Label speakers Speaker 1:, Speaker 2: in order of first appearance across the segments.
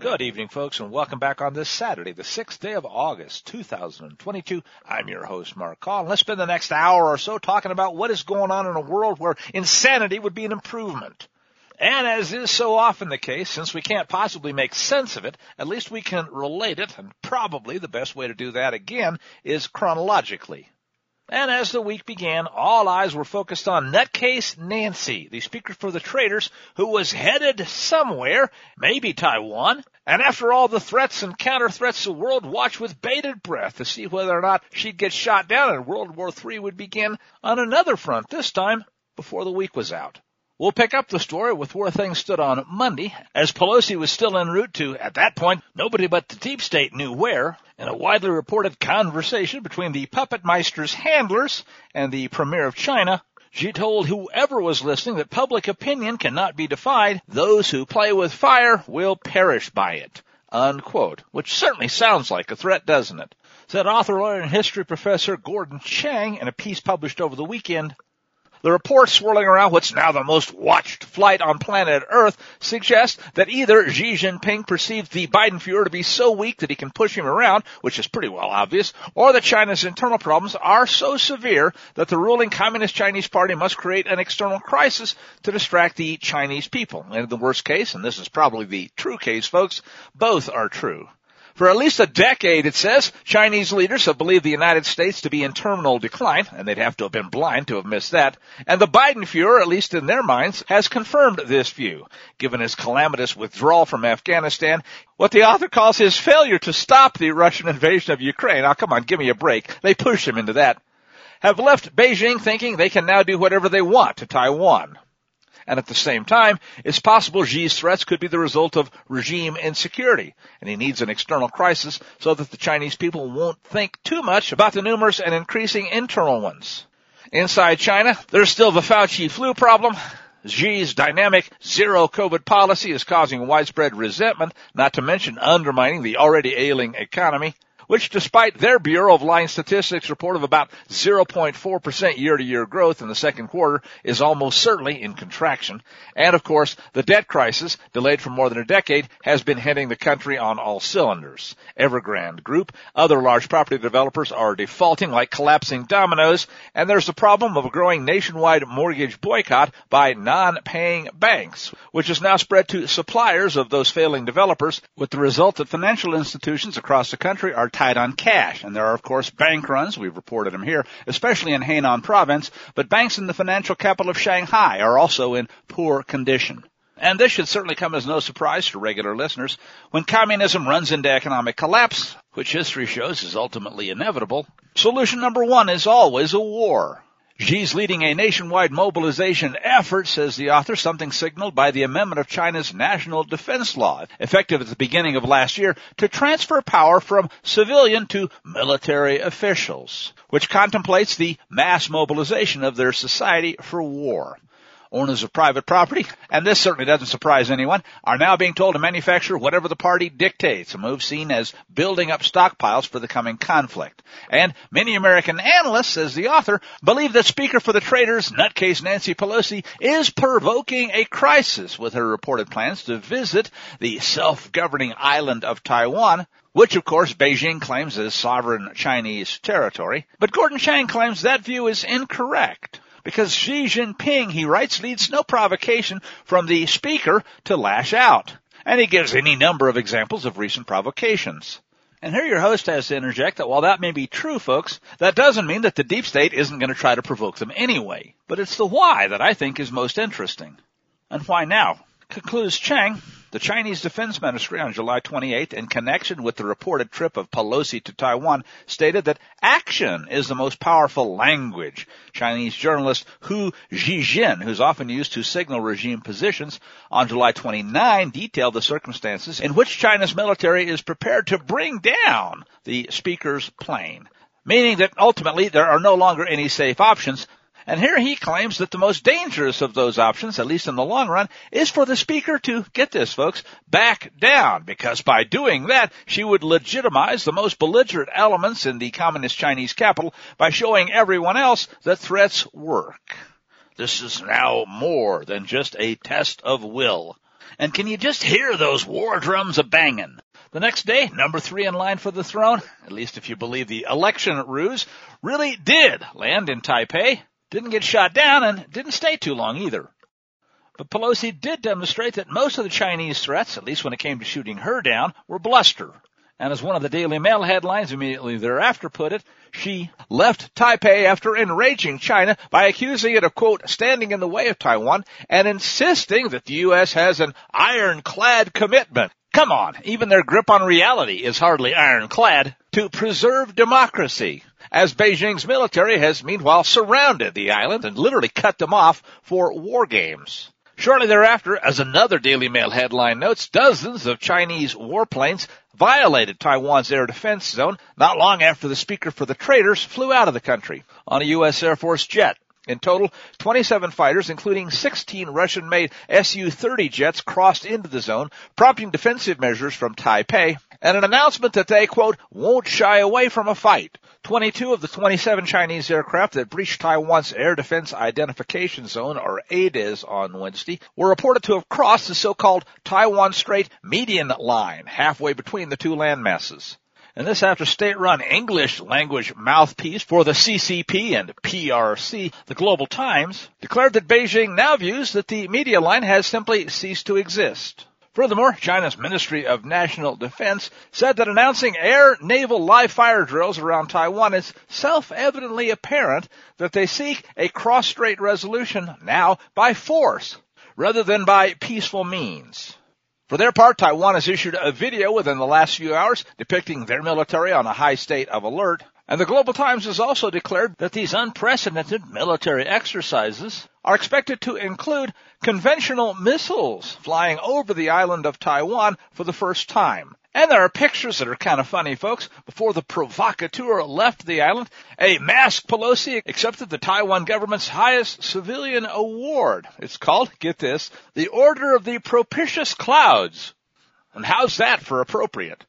Speaker 1: Good evening, folks, and welcome back on this Saturday, the 6th day of August, 2022. I'm your host, Mark Call. Let's spend the next hour or so talking about what is going on in a world where insanity would be an improvement. And as is so often the case, since we can't possibly make sense of it, at least we can relate it, and probably the best way to do that again is chronologically. And as the week began, all eyes were focused on Nutcase Nancy, the speaker for the traders, who was headed somewhere, maybe Taiwan. And after all the threats and counter threats, the world watched with bated breath to see whether or not she'd get shot down and World War III would begin on another front, this time before the week was out. We'll pick up the story with where things stood on Monday, as Pelosi was still en route to, at that point, nobody but the deep state knew where, in a widely reported conversation between the puppet meister's handlers and the premier of China. She told whoever was listening that public opinion cannot be defied. Those who play with fire will perish by it. Unquote. Which certainly sounds like a threat, doesn't it? Said author, lawyer, and history professor Gordon Chang in a piece published over the weekend. The reports swirling around what's now the most watched flight on planet Earth suggest that either Xi Jinping perceives the Biden Fuhrer to be so weak that he can push him around, which is pretty well obvious, or that China's internal problems are so severe that the ruling Communist Chinese Party must create an external crisis to distract the Chinese people. In the worst case, and this is probably the true case, folks, both are true. For at least a decade, it says, Chinese leaders have believed the United States to be in terminal decline, and they'd have to have been blind to have missed that. And the Biden Fuhrer, at least in their minds, has confirmed this view, given his calamitous withdrawal from Afghanistan, what the author calls his failure to stop the Russian invasion of Ukraine. Now, come on, give me a break. They pushed him into that. Have left Beijing thinking they can now do whatever they want to Taiwan. And at the same time, it's possible Xi's threats could be the result of regime insecurity, and he needs an external crisis so that the Chinese people won't think too much about the numerous and increasing internal ones. Inside China, there's still the Fauci flu problem. Xi's dynamic zero COVID policy is causing widespread resentment, not to mention undermining the already ailing economy which despite their Bureau of Line Statistics report of about 0.4% year-to-year growth in the second quarter is almost certainly in contraction. And of course, the debt crisis, delayed for more than a decade, has been hitting the country on all cylinders. Evergrande Group, other large property developers are defaulting like collapsing dominoes, and there's the problem of a growing nationwide mortgage boycott by non-paying banks, which has now spread to suppliers of those failing developers, with the result that financial institutions across the country are tied on cash. And there are, of course, bank runs. We've reported them here, especially in Henan province. But banks in the financial capital of Shanghai are also in poor condition. And this should certainly come as no surprise to regular listeners. When communism runs into economic collapse, which history shows is ultimately inevitable, solution number one is always a war. Xi's leading a nationwide mobilization effort, says the author, something signaled by the amendment of China's national defense law, effective at the beginning of last year, to transfer power from civilian to military officials, which contemplates the mass mobilization of their society for war owners of private property, and this certainly doesn't surprise anyone, are now being told to manufacture whatever the party dictates, a move seen as building up stockpiles for the coming conflict. And many American analysts, says the author, believe that Speaker for the Traders, nutcase Nancy Pelosi, is provoking a crisis with her reported plans to visit the self-governing island of Taiwan, which of course Beijing claims is sovereign Chinese territory. But Gordon Chang claims that view is incorrect because Xi Jinping, he writes, needs no provocation from the speaker to lash out. And he gives any number of examples of recent provocations. And here your host has to interject that while that may be true, folks, that doesn't mean that the deep state isn't going to try to provoke them anyway. But it's the why that I think is most interesting. And why now? Concludes Chang, the Chinese Defense Ministry on July 28th, in connection with the reported trip of Pelosi to Taiwan, stated that action is the most powerful language. Chinese journalist Hu Xijin, who's often used to signal regime positions, on July 29 detailed the circumstances in which China's military is prepared to bring down the speaker's plane meaning that ultimately there are no longer any safe options And here he claims that the most dangerous of those options, at least in the long run, is for the speaker to, get this folks, back down, because by doing that, she would legitimize the most belligerent elements in the communist Chinese capital by showing everyone else that threats work. This is now more than just a test of will. And can you just hear those war drums a banging? The next day, number three in line for the throne, at least if you believe the election ruse, really did land in Taipei, didn't get shot down, and didn't stay too long either. But Pelosi did demonstrate that most of the Chinese threats, at least when it came to shooting her down, were bluster. And as one of the Daily Mail headlines immediately thereafter put it, she left Taipei after enraging China by accusing it of, quote, standing in the way of Taiwan and insisting that the U.S. has an ironclad commitment Come on, even their grip on reality is hardly ironclad to preserve democracy, as Beijing's military has meanwhile surrounded the island and literally cut them off for war games. Shortly thereafter, as another Daily Mail headline notes, dozens of Chinese warplanes violated Taiwan's air defense zone not long after the speaker for the traitors flew out of the country on a U.S. Air Force jet. In total, 27 fighters, including 16 Russian-made Su-30 jets, crossed into the zone, prompting defensive measures from Taipei, and an announcement that they, quote, won't shy away from a fight. 22 of the 27 Chinese aircraft that breached Taiwan's Air Defense Identification Zone, or ADIZ, on Wednesday, were reported to have crossed the so-called Taiwan Strait median line, halfway between the two landmasses. And this after state-run English language mouthpiece for the CCP and PRC, the Global Times, declared that Beijing now views that the median line has simply ceased to exist. Furthermore, China's Ministry of National Defense said that announcing air, naval, live fire drills around Taiwan is self-evidently apparent that they seek a cross-strait resolution now by force rather than by peaceful means. For their part, Taiwan has issued a video within the last few hours depicting their military on a high state of alert. And the Global Times has also declared that these unprecedented military exercises are expected to include conventional missiles flying over the island of Taiwan for the first time. And there are pictures that are kind of funny, folks. Before the provocateur left the island, a masked Pelosi accepted the Taiwan government's highest civilian award. It's called, get this, the Order of the Propitious Clouds. And how's that for appropriate?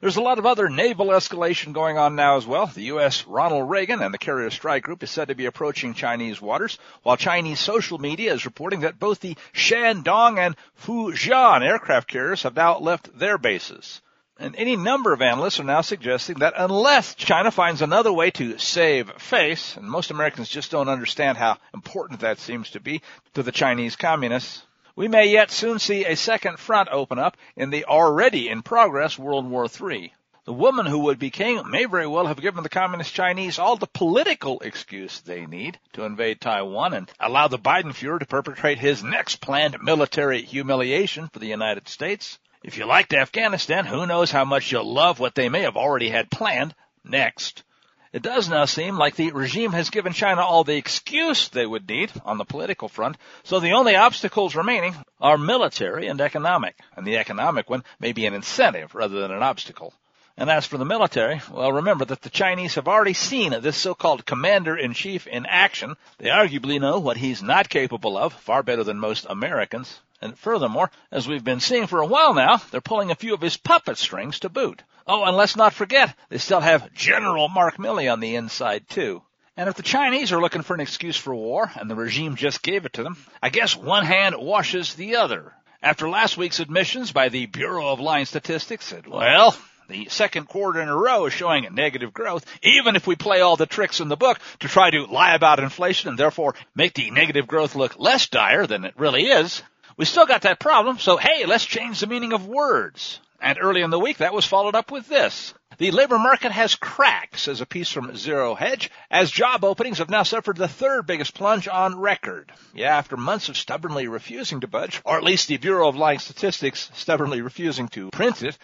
Speaker 1: There's a lot of other naval escalation going on now as well. The U.S. Ronald Reagan and the Carrier Strike Group is said to be approaching Chinese waters, while Chinese social media is reporting that both the Shandong and Fujian aircraft carriers have now left their bases. And any number of analysts are now suggesting that unless China finds another way to save face, and most Americans just don't understand how important that seems to be to the Chinese communists, we may yet soon see a second front open up in the already in progress World War III. The woman who would be king may very well have given the communist Chinese all the political excuse they need to invade Taiwan and allow the Biden Fuhrer to perpetrate his next planned military humiliation for the United States. If you liked Afghanistan, who knows how much you'll love what they may have already had planned next. It does now seem like the regime has given China all the excuse they would need on the political front, so the only obstacles remaining are military and economic, and the economic one may be an incentive rather than an obstacle. And as for the military, well, remember that the Chinese have already seen this so-called commander-in-chief in action. They arguably know what he's not capable of, far better than most Americans. And furthermore, as we've been seeing for a while now, they're pulling a few of his puppet strings to boot. Oh, and let's not forget, they still have General Mark Milley on the inside too. And if the Chinese are looking for an excuse for war, and the regime just gave it to them, I guess one hand washes the other. After last week's admissions by the Bureau of Line Statistics said, well, the second quarter in a row is showing negative growth, even if we play all the tricks in the book to try to lie about inflation and therefore make the negative growth look less dire than it really is. We still got that problem, so hey, let's change the meaning of words. And early in the week, that was followed up with this. The labor market has cracked, says a piece from Zero Hedge, as job openings have now suffered the third biggest plunge on record. Yeah, after months of stubbornly refusing to budge, or at least the Bureau of Line Statistics stubbornly refusing to print it,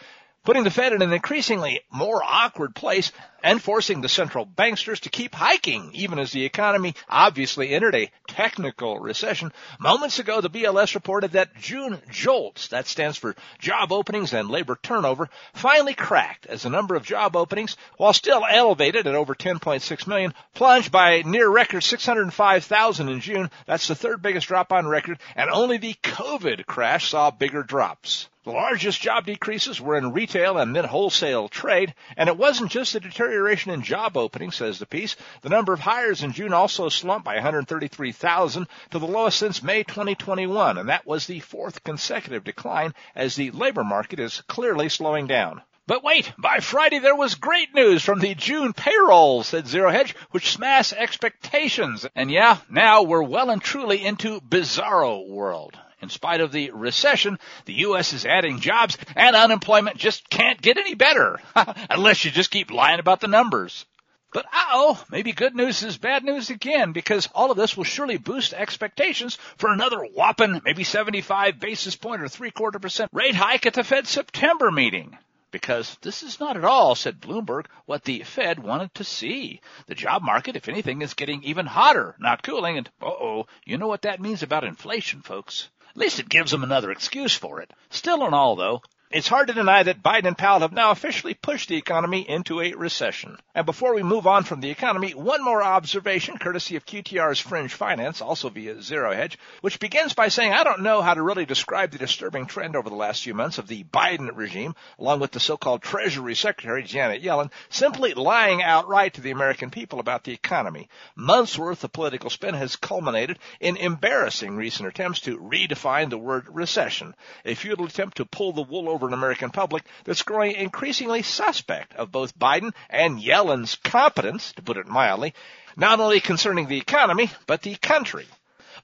Speaker 1: putting the Fed in an increasingly more awkward place and forcing the central banksters to keep hiking, even as the economy obviously entered a technical recession. Moments ago, the BLS reported that June JOLTS, that stands for job openings and labor turnover, finally cracked as the number of job openings, while still elevated at over 10.6 million, plunged by near record 605,000 in June. That's the third biggest drop on record, and only the COVID crash saw bigger drops. The largest job decreases were in retail and then wholesale trade, and it wasn't just a deterioration in job openings, says the piece. The number of hires in June also slumped by 133,000 to the lowest since May 2021, and that was the fourth consecutive decline as the labor market is clearly slowing down. But wait, by Friday there was great news from the June payroll, said Zero Hedge, which smashed expectations. And yeah, now we're well and truly into bizarro world. In spite of the recession, the U.S. is adding jobs and unemployment just can't get any better. Unless you just keep lying about the numbers. But oh, maybe good news is bad news again because all of this will surely boost expectations for another whopping maybe 75 basis point or three quarter percent rate hike at the Fed September meeting. Because this is not at all, said Bloomberg, what the Fed wanted to see. The job market, if anything, is getting even hotter, not cooling, and uh oh, you know what that means about inflation, folks. At least it gives them another excuse for it. Still and all, though, it's hard to deny that Biden and Powell have now officially pushed the economy into a recession. And before we move on from the economy, one more observation courtesy of QTR's Fringe Finance, also via Zero Hedge, which begins by saying, I don't know how to really describe the disturbing trend over the last few months of the Biden regime, along with the so-called Treasury Secretary Janet Yellen, simply lying outright to the American people about the economy. Months worth of political spin has culminated in embarrassing recent attempts to redefine the word recession, a futile attempt to pull the wool over an American public that's growing increasingly suspect of both Biden and Yellen's competence, to put it mildly, not only concerning the economy, but the country.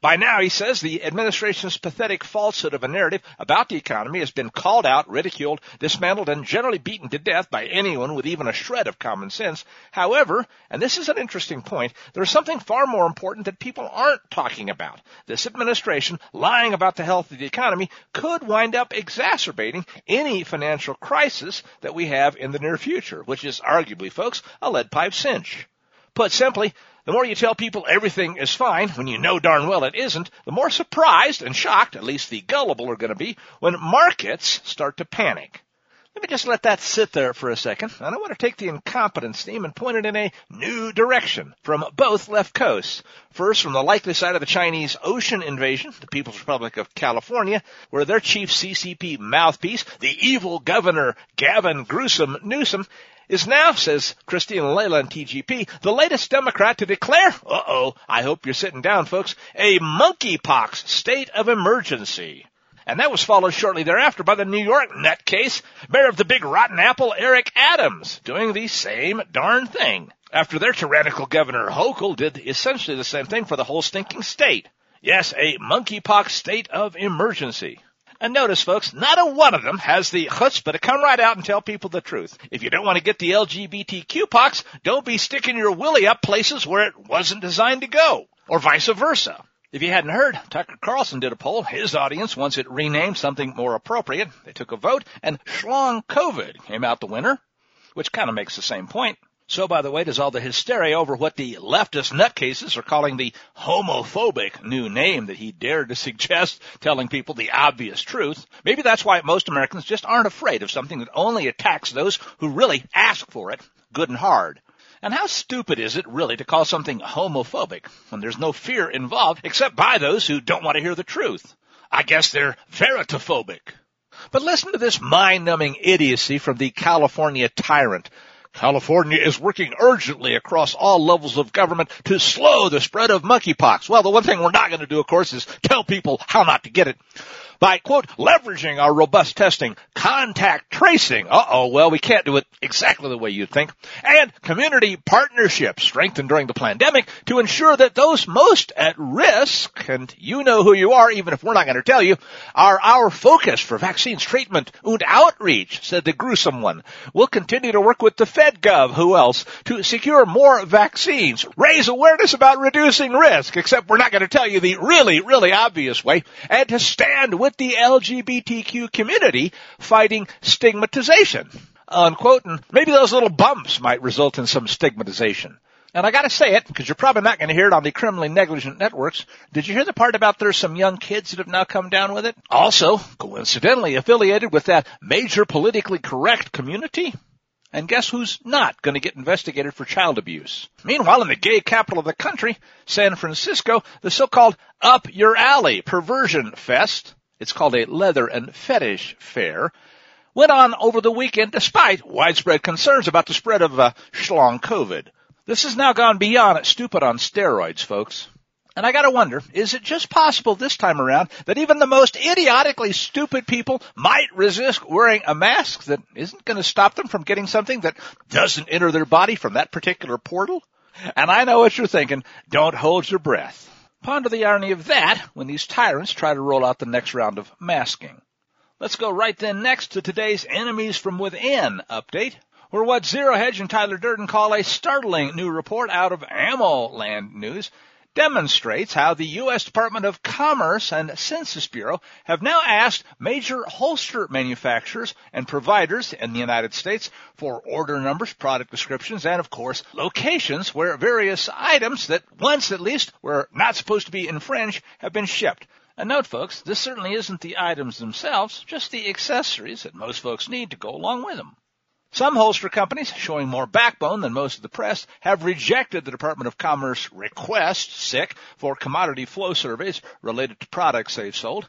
Speaker 1: By now, he says, the administration's pathetic falsehood of a narrative about the economy has been called out, ridiculed, dismantled, and generally beaten to death by anyone with even a shred of common sense. However, and this is an interesting point, there's something far more important that people aren't talking about. This administration lying about the health of the economy could wind up exacerbating any financial crisis that we have in the near future, which is arguably, folks, a lead pipe cinch. Put simply, the more you tell people everything is fine when you know darn well it isn't, the more surprised and shocked, at least the gullible are going to be, when markets start to panic. Let me just let that sit there for a second, and I want to take the incompetence theme and point it in a new direction from both left coasts. First, from the likely side of the Chinese ocean invasion, the People's Republic of California, where their chief CCP mouthpiece, the evil governor Gavin Gruesome Newsom, is now, says Cristina Laila TGP, the latest Democrat to declare, uh-oh, I hope you're sitting down, folks, a monkeypox state of emergency. And that was followed shortly thereafter by the New York nutcase, mayor of the big rotten apple, Eric Adams, doing the same darn thing. After their tyrannical governor Hochul did essentially the same thing for the whole stinking state. Yes, a monkeypox state of emergency. And notice, folks, not a one of them has the chutzpah to come right out and tell people the truth. If you don't want to get the LGBTQ pox, don't be sticking your willy up places where it wasn't designed to go, or vice versa. If you hadn't heard, Tucker Carlson did a poll. His audience wants it renamed something more appropriate. They took a vote, and Schlong COVID came out the winner, which kind of makes the same point. So, by the way, does all the hysteria over what the leftist nutcases are calling the homophobic new name that he dared to suggest, telling people the obvious truth. Maybe that's why most Americans just aren't afraid of something that only attacks those who really ask for it, good and hard. And how stupid is it really to call something homophobic when there's no fear involved except by those who don't want to hear the truth? I guess they're veritophobic. But listen to this mind-numbing idiocy from the California tyrant California is working urgently across all levels of government to slow the spread of monkeypox. Well, the one thing we're not going to do, of course, is tell people how not to get it by, quote, leveraging our robust testing, contact tracing. Uh-oh, well, we can't do it exactly the way you think. And community partnerships strengthened during the pandemic to ensure that those most at risk, and you know who you are, even if we're not going to tell you, are our focus for vaccines treatment and outreach, said the gruesome one. We'll continue to work with the FedGov, who else, to secure more vaccines, raise awareness about reducing risk, except we're not going to tell you the really, really obvious way, and to stand with with the LGBTQ community fighting stigmatization. Unquote, and maybe those little bumps might result in some stigmatization. And I gotta say it, because you're probably not gonna hear it on the criminally negligent networks. Did you hear the part about there's some young kids that have now come down with it? Also, coincidentally affiliated with that major politically correct community? And guess who's not to get investigated for child abuse? Meanwhile, in the gay capital of the country, San Francisco, the so-called Up Your Alley Perversion Fest, it's called a leather and fetish fair, went on over the weekend despite widespread concerns about the spread of uh, schlong COVID. This has now gone beyond stupid on steroids, folks. And I gotta wonder, is it just possible this time around that even the most idiotically stupid people might resist wearing a mask that isn't gonna stop them from getting something that doesn't enter their body from that particular portal? And I know what you're thinking. Don't hold your breath. Ponder the irony of that when these tyrants try to roll out the next round of masking. Let's go right then next to today's enemies from within update where what Zero Hedge and Tyler Durden call a startling new report out of Ammo Land News demonstrates how the U.S. Department of Commerce and Census Bureau have now asked major holster manufacturers and providers in the United States for order numbers, product descriptions, and of course locations where various items that once at least were not supposed to be infringed have been shipped. And note folks, this certainly isn't the items themselves, just the accessories that most folks need to go along with them. Some holster companies, showing more backbone than most of the press, have rejected the Department of Commerce request, SIC, for commodity flow surveys related to products they've sold.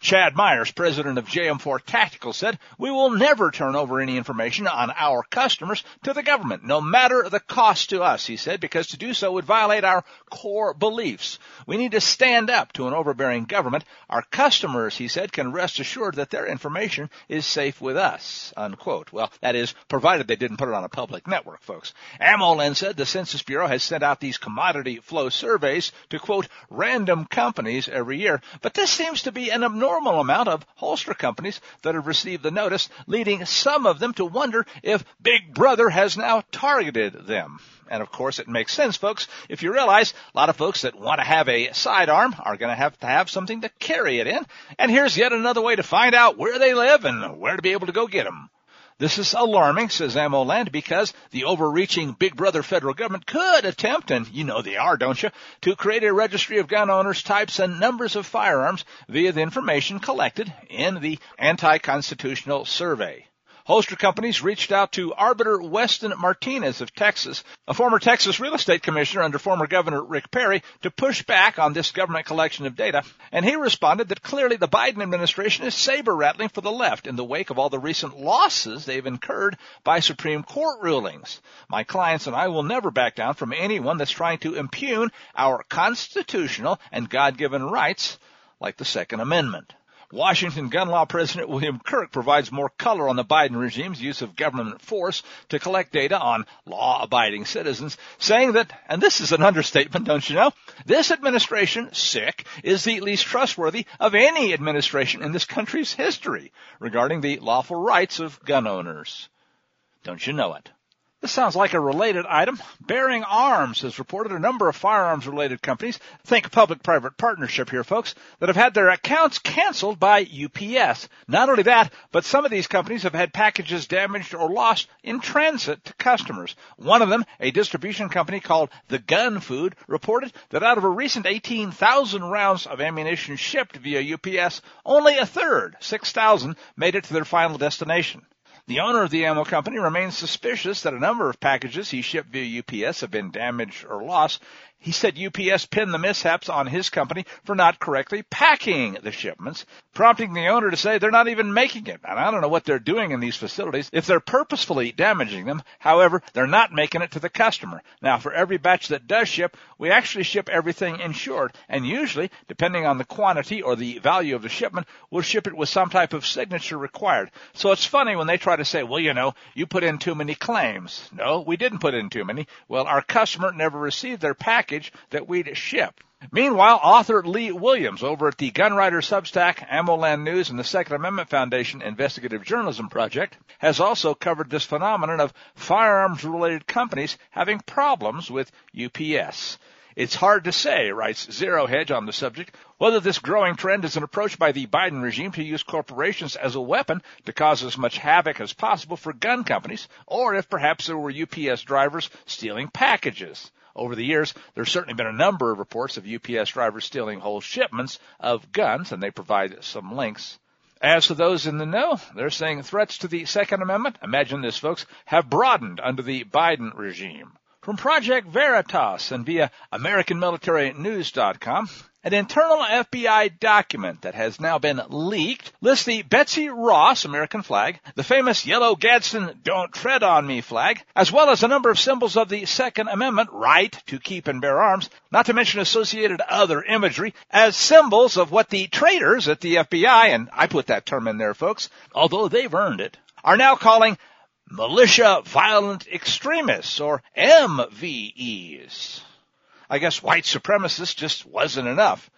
Speaker 1: Chad Myers, president of JM4 Tactical, said, We will never turn over any information on our customers to the government, no matter the cost to us, he said, because to do so would violate our core beliefs. We need to stand up to an overbearing government. Our customers, he said, can rest assured that their information is safe with us. Unquote. Well, that is, provided they didn't put it on a public network, folks. AmmoLand said the Census Bureau has sent out these commodity flow surveys to quote, random companies every year, but this seems to be an abnormal normal amount of holster companies that have received the notice, leading some of them to wonder if Big Brother has now targeted them. And of course, it makes sense, folks, if you realize a lot of folks that want to have a sidearm are going to have to have something to carry it in. And here's yet another way to find out where they live and where to be able to go get them. This is alarming, says Ammo because the overreaching Big Brother federal government could attempt, and you know they are, don't you, to create a registry of gun owners, types, and numbers of firearms via the information collected in the anti-constitutional survey. Holster companies reached out to Arbiter Weston Martinez of Texas, a former Texas real estate commissioner under former Governor Rick Perry, to push back on this government collection of data. And he responded that clearly the Biden administration is saber rattling for the left in the wake of all the recent losses they've incurred by Supreme Court rulings. My clients and I will never back down from anyone that's trying to impugn our constitutional and God-given rights like the Second Amendment. Washington gun law president William Kirk provides more color on the Biden regime's use of government force to collect data on law-abiding citizens, saying that, and this is an understatement, don't you know, this administration, sick, is the least trustworthy of any administration in this country's history regarding the lawful rights of gun owners. Don't you know it? This sounds like a related item. Bearing Arms has reported a number of firearms related companies, think public-private partnership here folks, that have had their accounts canceled by UPS. Not only that, but some of these companies have had packages damaged or lost in transit to customers. One of them, a distribution company called The Gun Food, reported that out of a recent 18,000 rounds of ammunition shipped via UPS, only a third, 6,000, made it to their final destination. The owner of the ammo company remains suspicious that a number of packages he shipped via UPS have been damaged or lost, he said UPS pinned the mishaps on his company for not correctly packing the shipments, prompting the owner to say they're not even making it. And I don't know what they're doing in these facilities if they're purposefully damaging them. However, they're not making it to the customer. Now, for every batch that does ship, we actually ship everything insured. And usually, depending on the quantity or the value of the shipment, we'll ship it with some type of signature required. So it's funny when they try to say, well, you know, you put in too many claims. No, we didn't put in too many. Well, our customer never received their package package that we'd ship. Meanwhile, author Lee Williams over at the Gunwriter Substack, AmmoLand News, and the Second Amendment Foundation Investigative Journalism Project has also covered this phenomenon of firearms related companies having problems with UPS. It's hard to say, writes Zero Hedge on the subject, whether this growing trend is an approach by the Biden regime to use corporations as a weapon to cause as much havoc as possible for gun companies, or if perhaps there were UPS drivers stealing packages. Over the years, there's certainly been a number of reports of UPS drivers stealing whole shipments of guns, and they provide some links. As for those in the know, they're saying threats to the Second Amendment, imagine this folks, have broadened under the Biden regime. From Project Veritas and via AmericanMilitaryNews.com, an internal FBI document that has now been leaked lists the Betsy Ross American flag, the famous yellow Gadsden Don't Tread on Me flag, as well as a number of symbols of the Second Amendment right to keep and bear arms, not to mention associated other imagery as symbols of what the traitors at the FBI, and I put that term in there folks, although they've earned it, are now calling militia violent extremists or MVEs. I guess white supremacist just wasn't enough.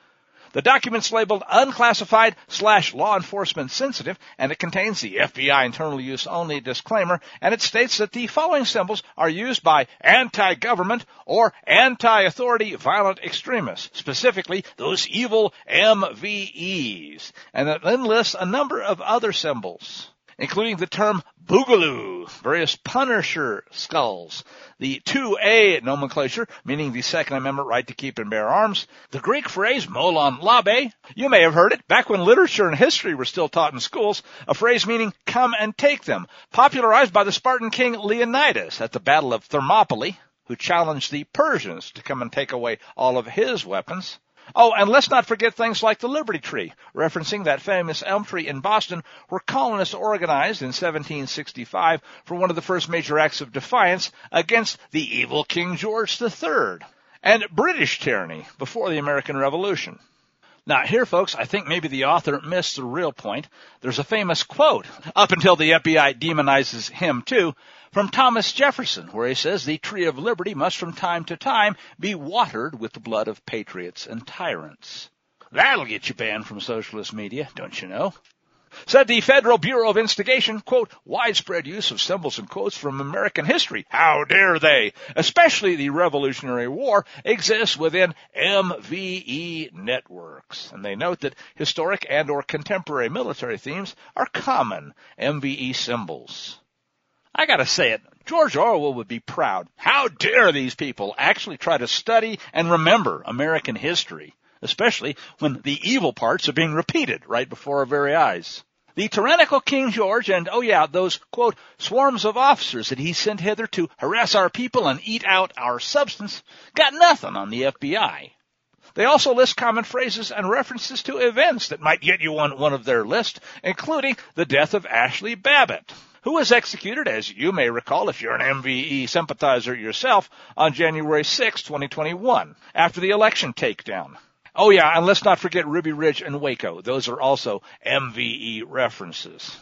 Speaker 1: The document's labeled unclassified slash law enforcement sensitive, and it contains the FBI internal use only disclaimer, and it states that the following symbols are used by anti-government or anti-authority violent extremists, specifically those evil MVEs, and it then lists a number of other symbols including the term boogaloo, various Punisher skulls, the 2A nomenclature, meaning the Second Amendment right to keep and bear arms, the Greek phrase molon labe, you may have heard it back when literature and history were still taught in schools, a phrase meaning come and take them, popularized by the Spartan king Leonidas at the Battle of Thermopylae, who challenged the Persians to come and take away all of his weapons. Oh, and let's not forget things like the Liberty Tree, referencing that famous elm tree in Boston where colonists organized in 1765 for one of the first major acts of defiance against the evil King George III and British tyranny before the American Revolution. Now, here, folks, I think maybe the author missed the real point. There's a famous quote, up until the FBI demonizes him too, from Thomas Jefferson, where he says the tree of liberty must from time to time be watered with the blood of patriots and tyrants. That'll get you banned from socialist media, don't you know? Said the Federal Bureau of Investigation, quote, widespread use of symbols and quotes from American history. How dare they? Especially the Revolutionary War exists within MVE networks. And they note that historic and or contemporary military themes are common MVE symbols. I gotta say it, George Orwell would be proud. How dare these people actually try to study and remember American history, especially when the evil parts are being repeated right before our very eyes. The tyrannical King George and, oh yeah, those, quote, swarms of officers that he sent hither to harass our people and eat out our substance got nothing on the FBI. They also list common phrases and references to events that might get you on one of their list, including the death of Ashli Babbitt who was executed, as you may recall if you're an MVE sympathizer yourself, on January 6, 2021, after the election takedown. Oh yeah, and let's not forget Ruby Ridge and Waco. Those are also MVE references.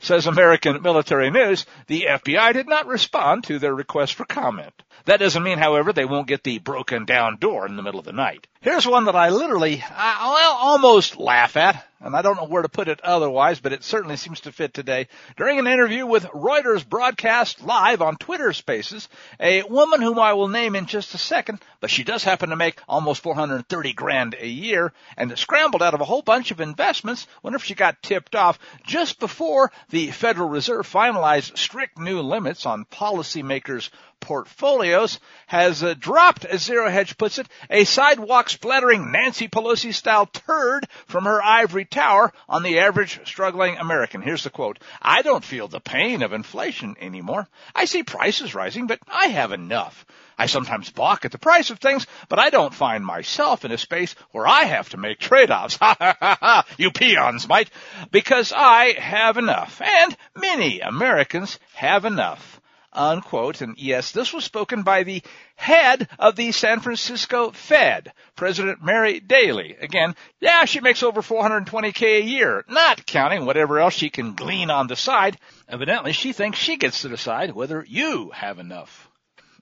Speaker 1: Says American Military News, the FBI did not respond to their request for comment. That doesn't mean, however, they won't get the broken down door in the middle of the night. Here's one that I literally, I, well, almost laugh at and I don't know where to put it otherwise, but it certainly seems to fit today. During an interview with Reuters broadcast live on Twitter Spaces, a woman whom I will name in just a second, but she does happen to make almost 430 grand a year and scrambled out of a whole bunch of investments whenever she got tipped off just before the Federal Reserve finalized strict new limits on policymakers' portfolios has uh, dropped, as Zero Hedge puts it, a sidewalk splattering Nancy Pelosi style turd from her ivory tower on the average struggling American. Here's the quote. I don't feel the pain of inflation anymore. I see prices rising, but I have enough. I sometimes balk at the price of things, but I don't find myself in a space where I have to make trade-offs. Ha ha ha ha! You peons might, because I have enough, and many Americans have enough unquote. And yes, this was spoken by the head of the San Francisco Fed, President Mary Daly. Again, yeah, she makes over 420k a year, not counting whatever else she can glean on the side. Evidently, she thinks she gets to decide whether you have enough.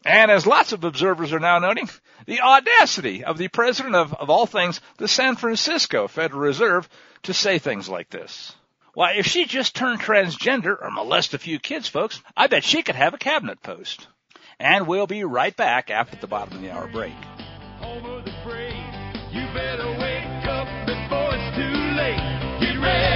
Speaker 1: And as lots of observers are now noting, the audacity of the president of, of all things, the San Francisco Federal Reserve, to say things like this. Why, if she just turned transgender or molest a few kids, folks, I bet she could have a cabinet post. And we'll be right back after the bottom of the hour break.
Speaker 2: of the. You better wake up before it's too late. Get ready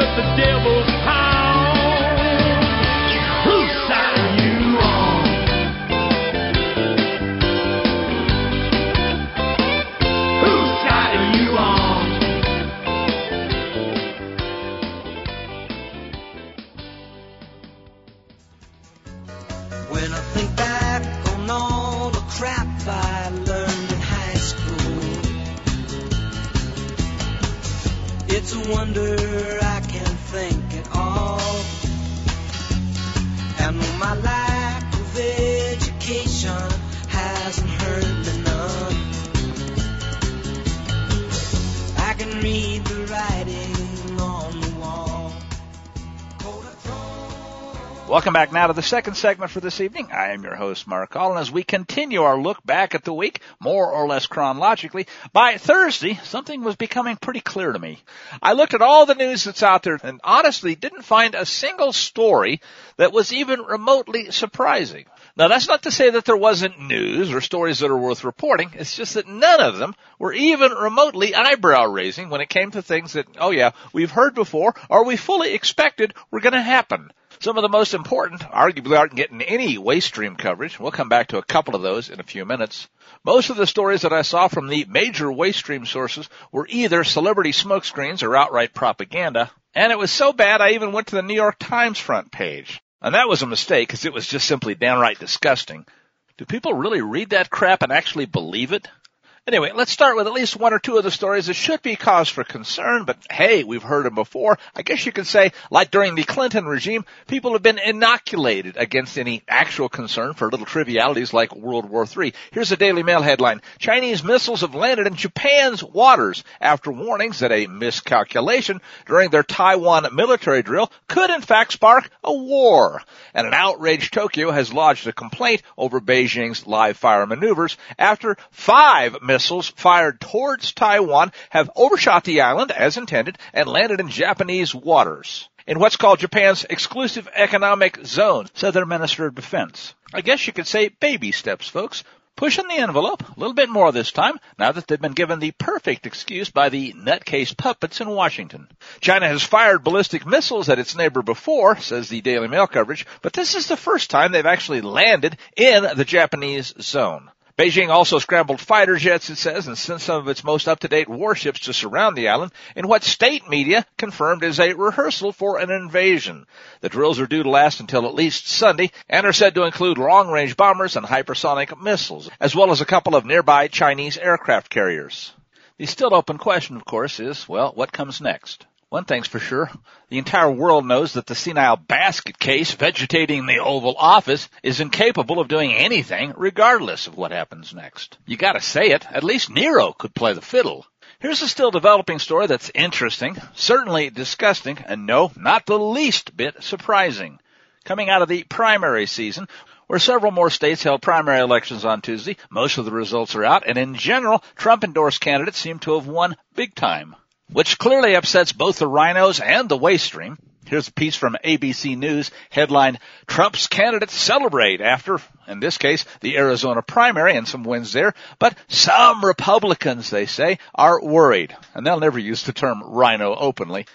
Speaker 2: but the devil's hound? Whose side are you on? Whose side are you on?
Speaker 3: When I think back on all the crap I learned in high school, it's a wonder
Speaker 1: Welcome back now to the second segment for this evening. I am your host, Mark Call, and as we continue our look back at the week, more or less chronologically, by Thursday, something was becoming pretty clear to me. I looked at all the news that's out there and honestly didn't find a single story that was even remotely surprising. Now that's not to say that there wasn't news or stories that are worth reporting. It's just that none of them were even remotely eyebrow raising when it came to things that, oh yeah, we've heard before or we fully expected were going to happen. Some of the most important arguably aren't getting any waste stream coverage. We'll come back to a couple of those in a few minutes. Most of the stories that I saw from the major waste stream sources were either celebrity smokescreens or outright propaganda. And it was so bad I even went to the New York Times front page. And that was a mistake because it was just simply downright disgusting. Do people really read that crap and actually believe it? Anyway, let's start with at least one or two of the stories that should be cause for concern, but hey, we've heard them before. I guess you could say, like during the Clinton regime, people have been inoculated against any actual concern for little trivialities like World War III. Here's a Daily Mail headline. Chinese missiles have landed in Japan's waters after warnings that a miscalculation during their Taiwan military drill could in fact spark a war. And an outraged Tokyo has lodged a complaint over Beijing's live fire maneuvers after five missiles fired towards Taiwan have overshot the island as intended and landed in Japanese waters. In what's called Japan's exclusive economic zone, said their Minister of Defense. I guess you could say baby steps, folks. Pushing the envelope a little bit more this time, now that they've been given the perfect excuse by the nutcase puppets in Washington. China has fired ballistic missiles at its neighbor before, says the Daily Mail coverage, but this is the first time they've actually landed in the Japanese zone. Beijing also scrambled fighter jets, it says, and sent some of its most up-to-date warships to surround the island in what state media confirmed is a rehearsal for an invasion. The drills are due to last until at least Sunday and are said to include long-range bombers and hypersonic missiles, as well as a couple of nearby Chinese aircraft carriers. The still open question, of course, is, well, what comes next? One thing's for sure. The entire world knows that the senile basket case vegetating the Oval Office is incapable of doing anything regardless of what happens next. You gotta say it. At least Nero could play the fiddle. Here's a still developing story that's interesting, certainly disgusting, and no, not the least bit surprising. Coming out of the primary season, where several more states held primary elections on Tuesday, most of the results are out, and in general, Trump endorsed candidates seem to have won big time which clearly upsets both the rhinos and the waste stream. Here's a piece from ABC News headlined, Trump's candidates celebrate after, in this case, the Arizona primary and some wins there, but some Republicans, they say, are worried. And they'll never use the term rhino openly.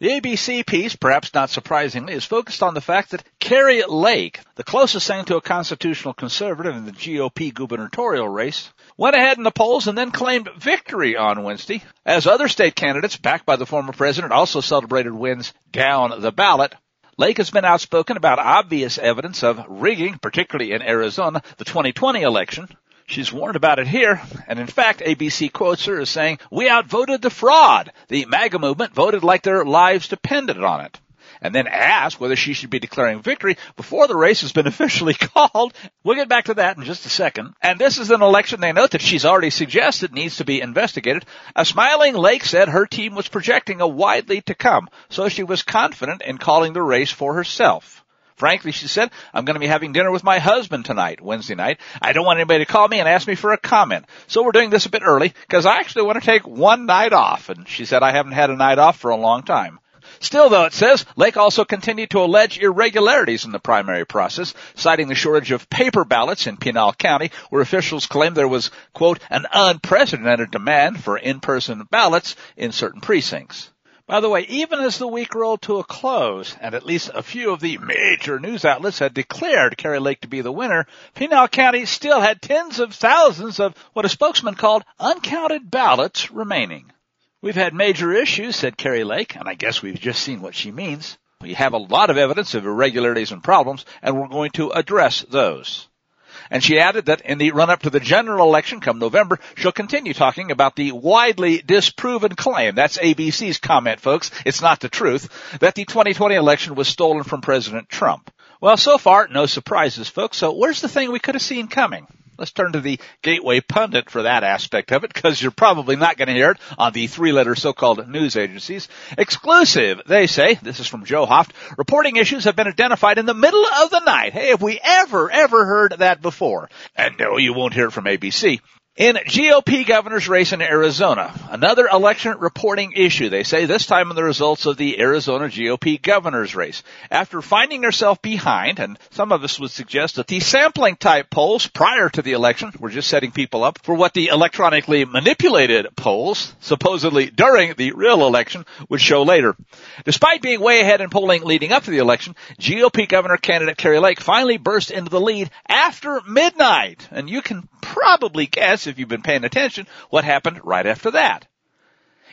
Speaker 1: The ABC piece, perhaps not surprisingly, is focused on the fact that Kari Lake, the closest thing to a constitutional conservative in the GOP gubernatorial race, went ahead in the polls and then claimed victory on Wednesday, as other state candidates backed by the former president also celebrated wins down the ballot. Lake has been outspoken about obvious evidence of rigging, particularly in Arizona, the 2020 election. She's warned about it here, and in fact, ABC quotes her as saying, we outvoted the fraud. The MAGA movement voted like their lives depended on it. And then asked whether she should be declaring victory before the race has been officially called. We'll get back to that in just a second. And this is an election they note that she's already suggested needs to be investigated. A smiling Lake said her team was projecting a wide lead to come, so she was confident in calling the race for herself. Frankly, she said, I'm going to be having dinner with my husband tonight, Wednesday night. I don't want anybody to call me and ask me for a comment. So we're doing this a bit early because I actually want to take one night off. And she said, I haven't had a night off for a long time. Still, though, it says, Lake also continued to allege irregularities in the primary process, citing the shortage of paper ballots in Pinal County, where officials claimed there was, quote, an unprecedented demand for in-person ballots in certain precincts. By the way, even as the week rolled to a close, and at least a few of the major news outlets had declared Kari Lake to be the winner, Pinal County still had tens of thousands of what a spokesman called uncounted ballots remaining. We've had major issues, said Kari Lake, and I guess we've just seen what she means. We have a lot of evidence of irregularities and problems, and we're going to address those. And she added that in the run up to the general election come November, she'll continue talking about the widely disproven claim, that's ABC's comment folks, it's not the truth, that the 2020 election was stolen from President Trump. Well, so far, no surprises folks, so where's the thing we could have seen coming? Let's turn to the Gateway Pundit for that aspect of it, because you're probably not going to hear it on the three-letter so-called news agencies. Exclusive, they say, this is from Joe Hoft, reporting issues have been identified in the middle of the night. Hey, have we ever, ever heard that before? And no, you won't hear it from ABC. In GOP governor's race in Arizona, another election reporting issue, they say this time in the results of the Arizona GOP governor's race. After finding herself behind, and some of us would suggest that the sampling type polls prior to the election were just setting people up for what the electronically manipulated polls, supposedly during the real election, would show later. Despite being way ahead in polling leading up to the election, GOP governor candidate Kari Lake finally burst into the lead after midnight, and you can probably guess if you've been paying attention what happened right after that.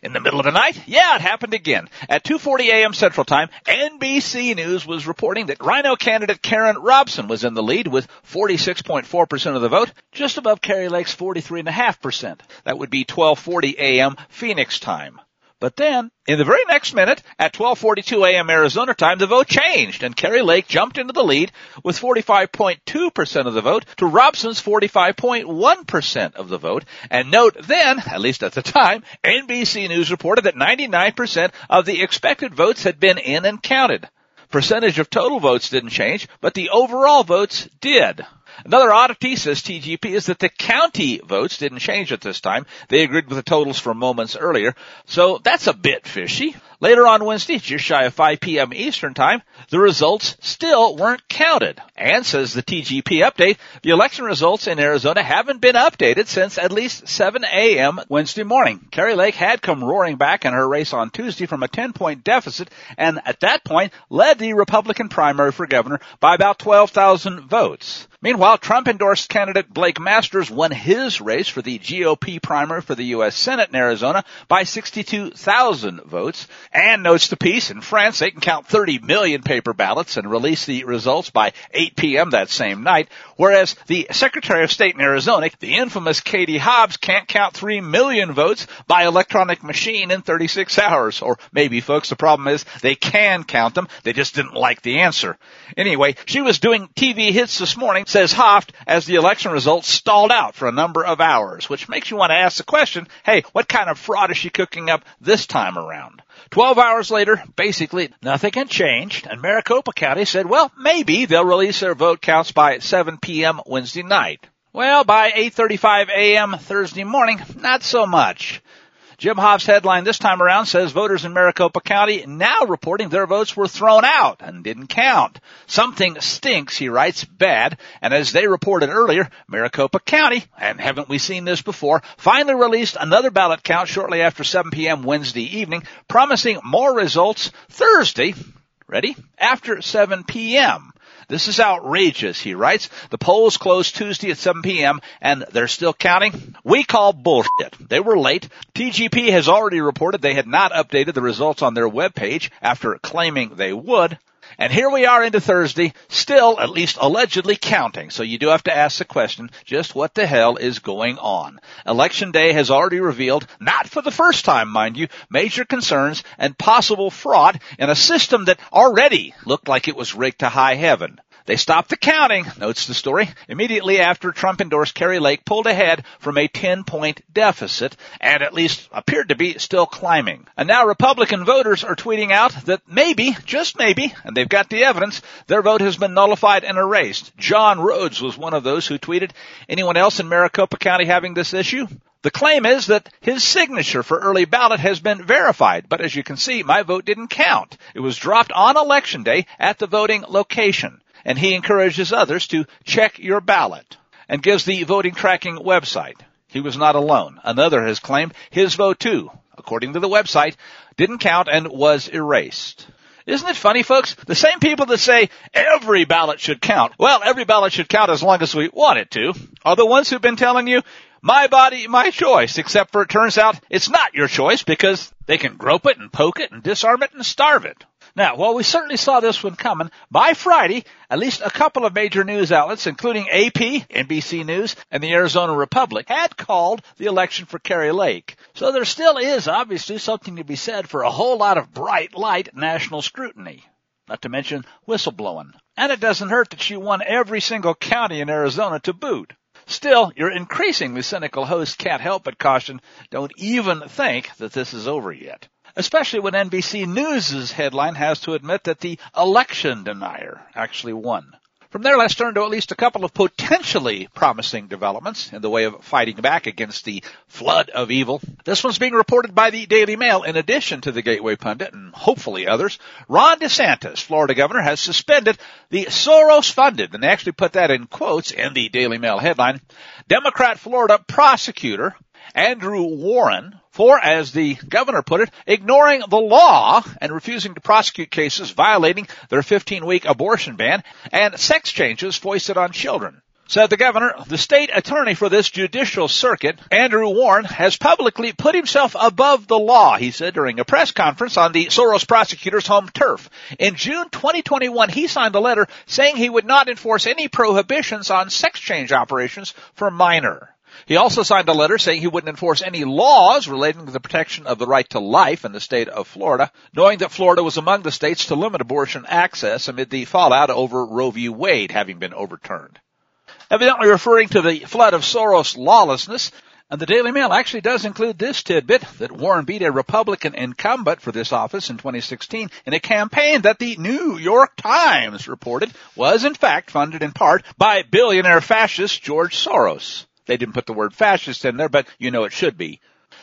Speaker 1: In the middle of the night? Yeah, it happened again. At 2.40 a.m. Central Time, NBC News was reporting that Rhino candidate Karrin Robson was in the lead with 46.4% of the vote, just above Kari Lake's 43.5%. That would be 12.40 a.m. Phoenix time. But then, in the very next minute, at 12:42 a.m. Arizona time, the vote changed, and Kari Lake jumped into the lead with 45.2% of the vote to Robson's 45.1% of the vote. And note then, at least at the time, NBC News reported that 99% of the expected votes had been in and counted. Percentage of total votes didn't change, but the overall votes did. Another oddity, says TGP, is that the county votes didn't change at this time. They agreed with the totals from moments earlier. So that's a bit fishy. Later on Wednesday, just shy of 5 p.m. Eastern Time, the results still weren't counted. And says the TGP update, the election results in Arizona haven't been updated since at least 7 a.m. Wednesday morning. Kari Lake had come roaring back in her race on Tuesday from a 10 point deficit and at that point led the Republican primary for governor by about 12,000 votes. Meanwhile, Trump endorsed candidate Blake Masters won his race for the GOP primary for the U.S. Senate in Arizona by 62,000 votes and notes the piece in France they can count 30 million paper ballots and release the results by 8 p.m. that same night, whereas the Secretary of State in Arizona, the infamous Katie Hobbs, can't count 3 million votes by electronic machine in 36 hours. Or maybe folks, the problem is they can count them, they just didn't like the answer. Anyway, she was doing TV hits this morning says Hoft, as the election results stalled out for a number of hours, which makes you want to ask the question, hey, what kind of fraud is she cooking up this time around? Twelve hours later, basically nothing had changed, and Maricopa County said, well, maybe they'll release their vote counts by 7 p.m. Wednesday night. Well, by 8.35 a.m. Thursday morning, not so much. Jim Hoft's headline this time around says voters in Maricopa County now reporting their votes were thrown out and didn't count. Something stinks, he writes, bad. And as they reported earlier, Maricopa County, and haven't we seen this before, finally released another ballot count shortly after 7 p.m. Wednesday evening, promising more results Thursday. Ready? After 7 p.m. This is outrageous, he writes. The polls closed Tuesday at 7 p.m. and they're still counting. We call bullshit. They were late. TGP has already reported they had not updated the results on their webpage after claiming they would. And here we are into Thursday, still at least allegedly counting. So you do have to ask the question, just what the hell is going on? Election day has already revealed, not for the first time, mind you, major concerns and possible fraud in a system that already looked like it was rigged to high heaven. They stopped the counting, notes the story, immediately after Trump endorsed Kari Lake pulled ahead from a 10 point deficit and at least appeared to be still climbing. And now Republican voters are tweeting out that maybe, just maybe, and they've got the evidence, their vote has been nullified and erased. John Rhodes was one of those who tweeted, anyone else in Maricopa County having this issue? The claim is that his signature for early ballot has been verified, but as you can see, my vote didn't count. It was dropped on election day at the voting location and he encourages others to check your ballot and gives the voting tracking website. He was not alone. Another has claimed his vote too, according to the website, didn't count and was erased. Isn't it funny, folks? The same people that say every ballot should count, well, every ballot should count as long as we want it to, are the ones who've been telling you, my body, my choice, except for it turns out it's not your choice because they can grope it and poke it and disarm it and starve it. Now, while we certainly saw this one coming, by Friday, at least a couple of major news outlets, including AP, NBC News, and the Arizona Republic, had called the election for Kari Lake. So there still is obviously something to be said for a whole lot of bright light national scrutiny. Not to mention whistleblowing. And it doesn't hurt that she won every single county in Arizona to boot. Still, your increasingly cynical host can't help but caution, don't even think that this is over yet especially when NBC News' headline has to admit that the election denier actually won. From there, let's turn to at least a couple of potentially promising developments in the way of fighting back against the flood of evil. This one's being reported by the Daily Mail in addition to the Gateway Pundit and hopefully others. Ron DeSantis, Florida governor, has suspended the Soros funded, and they actually put that in quotes in the Daily Mail headline, Democrat Florida prosecutor Andrew Warren for, as the governor put it, ignoring the law and refusing to prosecute cases violating their 15 week abortion ban and sex changes foisted on children. Said the governor, the state attorney for this judicial circuit, Andrew Warren, has publicly put himself above the law, he said during a press conference on the Soros prosecutor's home turf. In June 2021, he signed a letter saying he would not enforce any prohibitions on sex change operations for minor. He also signed a letter saying he wouldn't enforce any laws relating to the protection of the right to life in the state of Florida, knowing that Florida was among the states to limit abortion access amid the fallout over Roe v. Wade having been overturned. Evidently referring to the flood of Soros lawlessness, and the Daily Mail actually does include this tidbit that Warren beat a Republican incumbent for this office in 2016 in a campaign that the New York Times reported was in fact funded in part by billionaire fascist George Soros. They didn't put the word fascist in there, but you know it should be.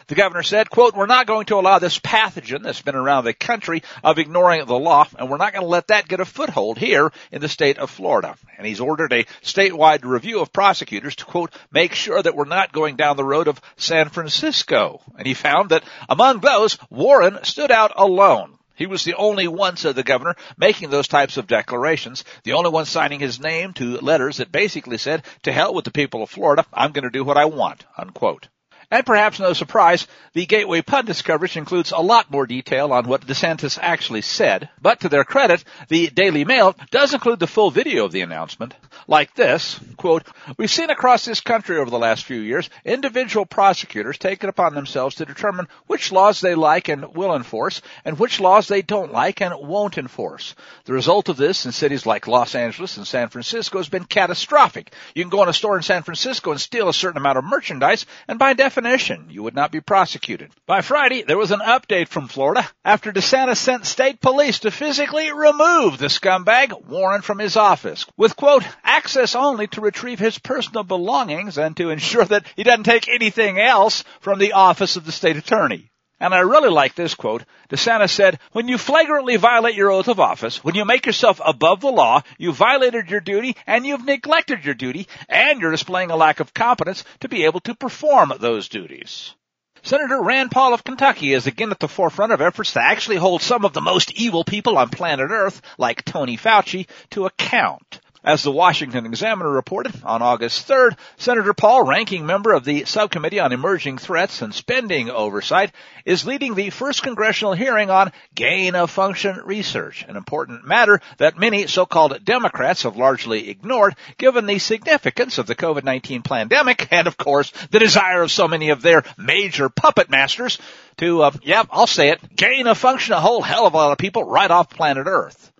Speaker 1: The governor said, quote, we're not going to allow this pathogen that's been around the country of ignoring the law, and we're not going to let that get a foothold here in the state of Florida. And he's ordered a statewide review of prosecutors to, quote, make sure that we're not going down the road of San Francisco. And he found that among those, Warren stood out alone. He was the only one, said the governor, making those types of declarations, the only one signing his name to letters that basically said, to hell with the people of Florida, I'm going to do what I want, unquote. And perhaps no surprise, the Gateway Pundits coverage includes a lot more detail on what DeSantis actually said. But to their credit, the Daily Mail does include the full video of the announcement. Like this, quote, We've seen across this country over the last few years, individual prosecutors take it upon themselves to determine which laws they like and will enforce, and which laws they don't like and won't enforce. The result of this in cities like Los Angeles and San Francisco has been catastrophic. You can go in a store in San Francisco and steal a certain amount of merchandise, and by definition, definition, you would not be prosecuted. By Friday, there was an update from Florida after DeSantis sent state police to physically remove the scumbag Warren from his office with quote, access only to retrieve his personal belongings and to ensure that he doesn't take anything else from the office of the state attorney. And I really like this quote. DeSantis said, when you flagrantly violate your oath of office, when you make yourself above the law, you violated your duty and you've neglected your duty and you're displaying a lack of competence to be able to perform those duties. Senator Rand Paul of Kentucky is again at the forefront of efforts to actually hold some of the most evil people on planet Earth, like Tony Fauci, to account. As the Washington Examiner reported on August 3rd, Senator Paul, ranking member of the Subcommittee on Emerging Threats and Spending Oversight, is leading the first congressional hearing on gain of function research, an important matter that many so-called Democrats have largely ignored given the significance of the COVID-19 pandemic and of course the desire of so many of their major puppet masters to, uh, yeah, I'll say it, gain of function a whole hell of a lot of people right off planet Earth.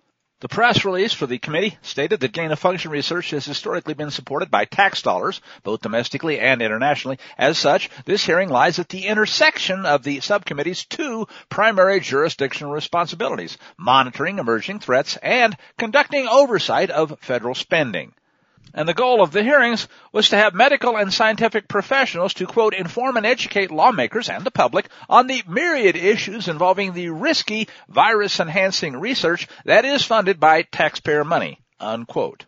Speaker 1: The press release for the committee stated that gain of function research has historically been supported by tax dollars, both domestically and internationally. As such, this hearing lies at the intersection of the subcommittee's two primary jurisdictional responsibilities, monitoring emerging threats and conducting oversight of federal spending. And the goal of the hearings was to have medical and scientific professionals to quote, inform and educate lawmakers and the public on the myriad issues involving the risky virus enhancing research that is funded by taxpayer money, unquote.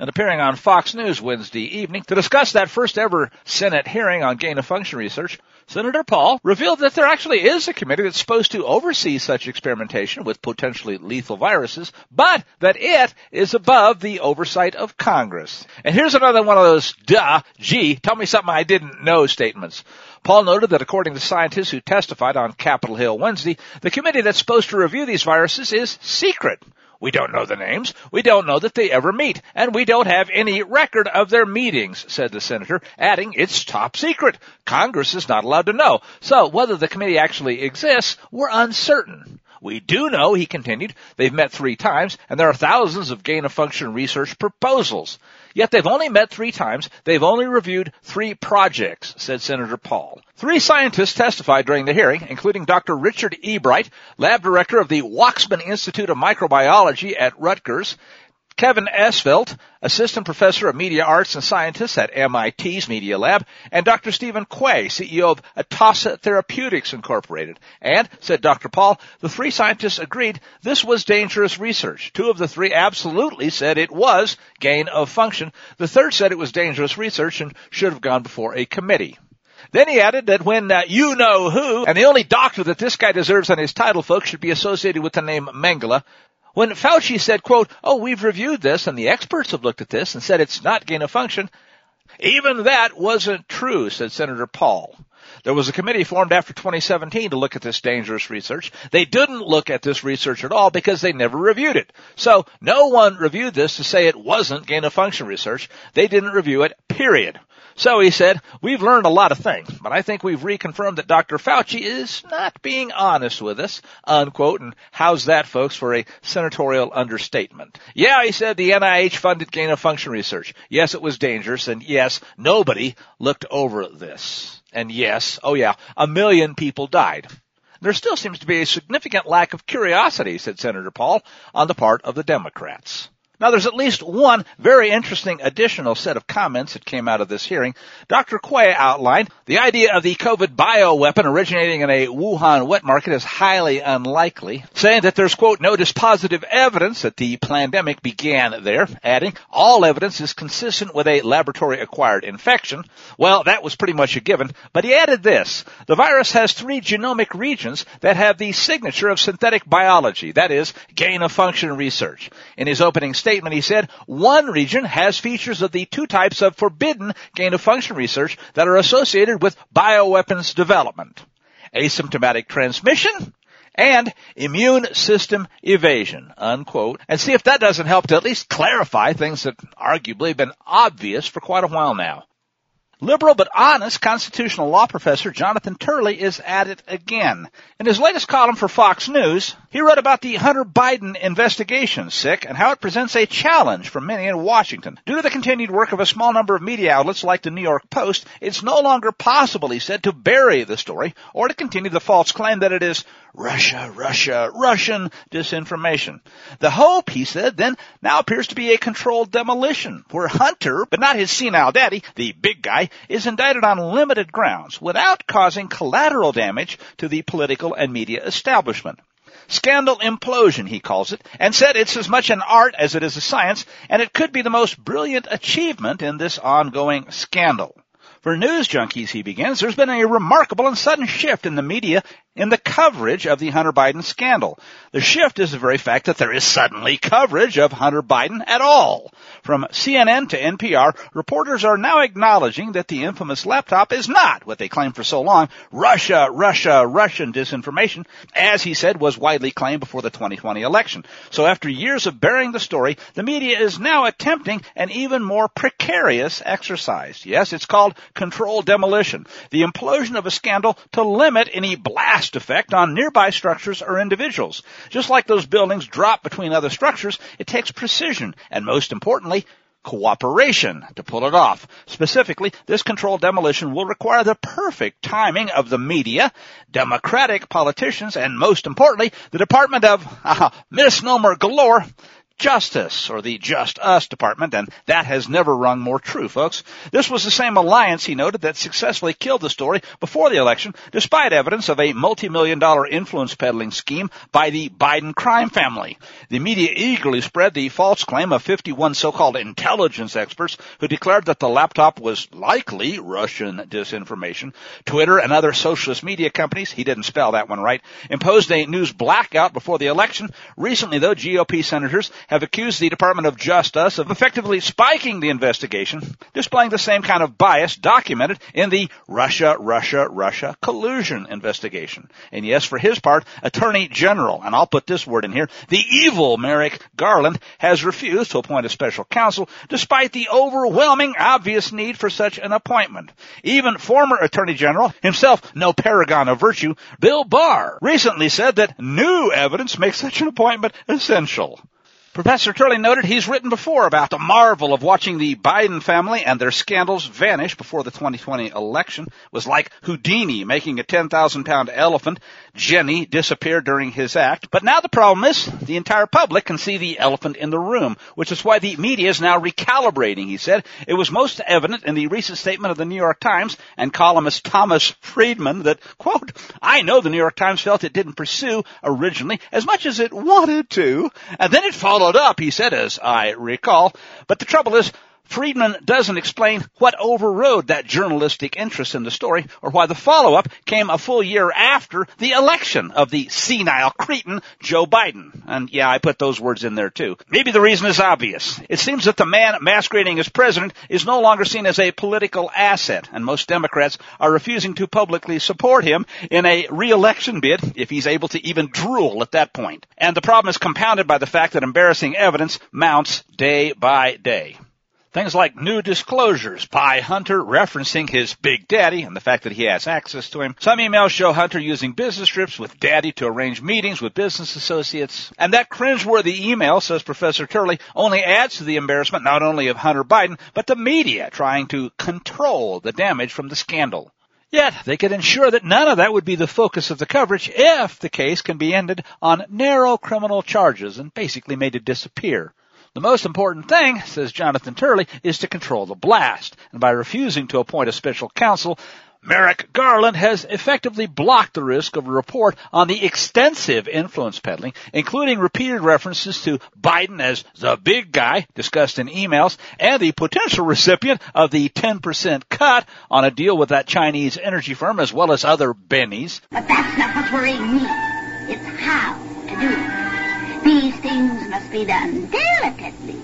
Speaker 1: And appearing on Fox News Wednesday evening to discuss that first ever Senate hearing on gain of function research Senator Paul revealed that there actually is a committee that's supposed to oversee such experimentation with potentially lethal viruses, but that it is above the oversight of Congress. And here's another one of those duh, gee, tell me something I didn't know statements. Paul noted that according to scientists who testified on Capitol Hill Wednesday, the committee that's supposed to review these viruses is secret. We don't know the names. We don't know that they ever meet. And we don't have any record of their meetings, said the senator, adding, it's top secret. Congress is not allowed to know. So whether the committee actually exists, we're uncertain. We do know, he continued, they've met three times, and there are thousands of gain of function research proposals. Yet they've only met three times. They've only reviewed three projects, said Senator Paul. Three scientists testified during the hearing, including Dr. Richard Ebright, lab director of the Waksman Institute of Microbiology at Rutgers, Kevin Esvelt, assistant professor of media arts and scientists at MIT's Media Lab, and Dr. Stephen Quay, CEO of Atossa Therapeutics Incorporated. And, said Dr. Paul, the three scientists agreed this was dangerous research. Two of the three absolutely said it was gain of function. The third said it was dangerous research and should have gone before a committee. Then he added that when uh, you know who, and the only doctor that this guy deserves on his title, folks, should be associated with the name Mengele, when Fauci said, quote, oh, we've reviewed this and the experts have looked at this and said it's not gain of function, even that wasn't true, said Senator Paul. There was a committee formed after 2017 to look at this dangerous research. They didn't look at this research at all because they never reviewed it. So no one reviewed this to say it wasn't gain of function research. They didn't review it, period. So he said, we've learned a lot of things, but I think we've reconfirmed that Dr. Fauci is not being honest with us, unquote, and how's that folks for a senatorial understatement? Yeah, he said the NIH funded gain of function research. Yes, it was dangerous, and yes, nobody looked over this. And yes, oh yeah, a million people died. There still seems to be a significant lack of curiosity, said Senator Paul, on the part of the Democrats. Now there's at least one very interesting additional set of comments that came out of this hearing. Dr. Quay outlined the idea of the COVID bioweapon originating in a Wuhan wet market is highly unlikely, saying that there's quote, no dispositive evidence that the pandemic began there, adding, all evidence is consistent with a laboratory acquired infection. Well, that was pretty much a given, but he added this, the virus has three genomic regions that have the signature of synthetic biology, that is, gain of function research. In his opening statement, statement, he said, one region has features of the two types of forbidden gain of function research that are associated with bioweapons development. Asymptomatic transmission and immune system evasion, unquote. And see if that doesn't help to at least clarify things that arguably have been obvious for quite a while now. Liberal but honest constitutional law professor Jonathan Turley is at it again. In his latest column for Fox News, he wrote about the Hunter Biden investigation, sick, and how it presents a challenge for many in Washington. Due to the continued work of a small number of media outlets like the New York Post, it's no longer possible, he said, to bury the story or to continue the false claim that it is Russia, Russia, Russian disinformation. The hope, he said, then now appears to be a controlled demolition where Hunter, but not his senile daddy, the big guy, is indicted on limited grounds without causing collateral damage to the political and media establishment. Scandal implosion, he calls it, and said it's as much an art as it is a science, and it could be the most brilliant achievement in this ongoing scandal. For news junkies, he begins, there's been a remarkable and sudden shift in the media in the coverage of the Hunter Biden scandal. The shift is the very fact that there is suddenly coverage of Hunter Biden at all. From CNN to NPR, reporters are now acknowledging that the infamous laptop is not what they claimed for so long, Russia, Russia, Russian disinformation, as he said was widely claimed before the 2020 election. So after years of burying the story, the media is now attempting an even more precarious exercise. Yes, it's called controlled demolition, the implosion of a scandal to limit any blast blast effect on nearby structures or individuals. Just like those buildings drop between other structures, it takes precision and most importantly, cooperation to pull it off. Specifically, this controlled demolition will require the perfect timing of the media, democratic politicians, and most importantly, the Department of uh, misnomer galore, Justice, or the Just Us Department, and that has never rung more true, folks. This was the same alliance, he noted, that successfully killed the story before the election, despite evidence of a multi-million dollar influence peddling scheme by the Biden crime family. The media eagerly spread the false claim of 51 so-called intelligence experts who declared that the laptop was likely Russian disinformation. Twitter and other socialist media companies, he didn't spell that one right, imposed a news blackout before the election. Recently, though, GOP senators have accused the Department of Justice of effectively spiking the investigation, displaying the same kind of bias documented in the Russia, Russia, Russia collusion investigation. And yes, for his part, Attorney General, and I'll put this word in here, the evil Merrick Garland has refused to appoint a special counsel despite the overwhelming obvious need for such an appointment. Even former Attorney General, himself no paragon of virtue, Bill Barr, recently said that new evidence makes such an appointment essential. Professor Turley noted he's written before about the marvel of watching the Biden family and their scandals vanish before the 2020 election. It was like Houdini making a 10,000 pound elephant. Jennie disappear during his act. But now the problem is the entire public can see the elephant in the room, which is why the media is now recalibrating, he said. It was most evident in the recent statement of the New York Times and columnist Thomas Friedman that, quote, I know the New York Times felt it didn't pursue originally as much as it wanted to, and then it followed up, he said, as I recall. But the trouble is, Friedman doesn't explain what overrode that journalistic interest in the story or why the follow-up came a full year after the election of the senile cretin Joe Biden. And yeah, I put those words in there too. Maybe the reason is obvious. It seems that the man masquerading as president is no longer seen as a political asset and most Democrats are refusing to publicly support him in a re-election bid if he's able to even drool at that point. And the problem is compounded by the fact that embarrassing evidence mounts day by day. Things like new disclosures by Hunter referencing his big daddy and the fact that he has access to him. Some emails show Hunter using business trips with daddy to arrange meetings with business associates. And that cringeworthy email, says Professor Turley, only adds to the embarrassment not only of Hunter Biden, but the media trying to control the damage from the scandal. Yet, they could ensure that none of that would be the focus of the coverage if the case can be ended on narrow criminal charges and basically made to disappear. The most important thing, says Jonathan Turley, is to control the blast. And by refusing to appoint a special counsel, Merrick Garland has effectively blocked the risk of a report on the extensive influence peddling, including repeated references to Biden as the big guy discussed in emails and the potential recipient of the 10% cut on a deal with that Chinese energy firm as well as other bennies.
Speaker 4: But that's not what's worrying me. It's how to do it. These things must be done delicately,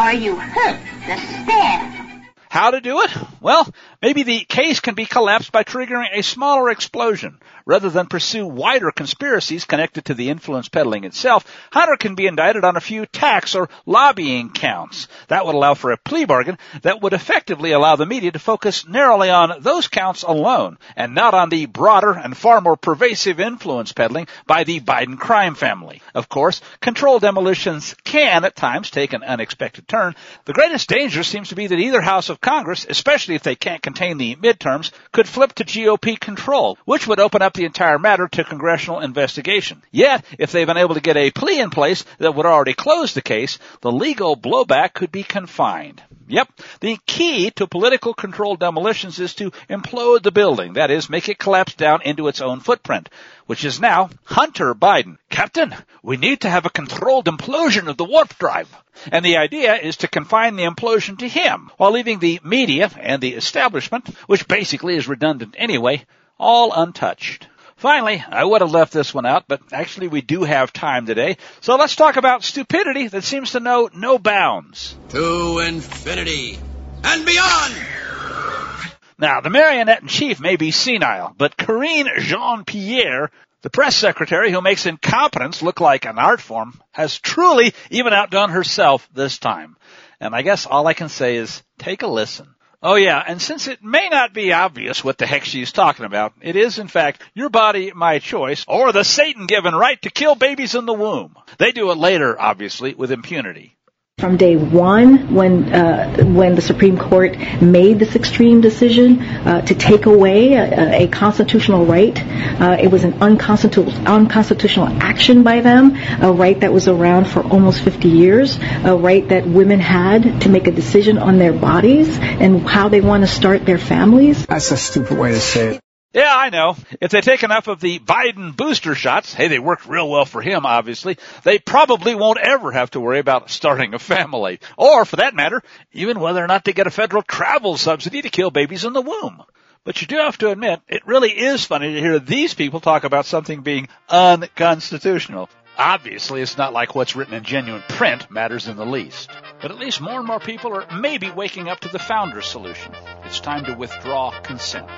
Speaker 4: or you hurt the staff.
Speaker 1: How to do it? Well, maybe the case can be collapsed by triggering a smaller explosion. Rather than pursue wider conspiracies connected to the influence peddling itself, Hunter can be indicted on a few tax or lobbying counts. That would allow for a plea bargain that would effectively allow the media to focus narrowly on those counts alone and not on the broader and far more pervasive influence peddling by the Biden crime family. Of course, controlled demolitions can at times take an unexpected turn. The greatest danger seems to be that either house of Congress, especially if they can't contain the midterms, could flip to GOP control, which would open up the entire matter to congressional investigation. Yet, if they've been able to get a plea in place that would already close the case, the legal blowback could be confined. Yep. The key to political controlled demolitions is to implode the building. That is, make it collapse down into its own footprint, which is now Hunter Biden. Captain, we need to have a controlled implosion of the warp drive. And the idea is to confine the implosion to him, while leaving the media and the establishment, which basically is redundant anyway, all untouched. Finally, I would have left this one out, but actually we do have time today. So let's talk about stupidity that seems to know no bounds.
Speaker 5: To infinity and beyond!
Speaker 1: Now, the marionette in chief may be senile, but Karine Jean-Pierre, the press secretary who makes incompetence look like an art form, has truly even outdone herself this time. And I guess all I can say is take a listen. Oh yeah, and since it may not be obvious what the heck she's talking about, it is in fact your body, my choice, or the Satan given right to kill babies in the womb. They do it later, obviously, with impunity.
Speaker 6: From day one, when uh, when the Supreme Court made this extreme decision uh, to take away a, a constitutional right, uh, it was an unconstitutional, unconstitutional action by them, a right that was around for almost 50 years, a right that women had to make a decision on their bodies and how they want to start their families.
Speaker 7: That's a stupid way to say it.
Speaker 1: Yeah, I know. If they take enough of the Biden booster shots, hey, they worked real well for him, obviously, they probably won't ever have to worry about starting a family. Or, for that matter, even whether or not to get a federal travel subsidy to kill babies in the womb. But you do have to admit, it really is funny to hear these people talk about something being unconstitutional. Obviously, it's not like what's written in genuine print matters in the least. But at least more and more people are maybe waking up to the founder's solution. It's time to withdraw consent.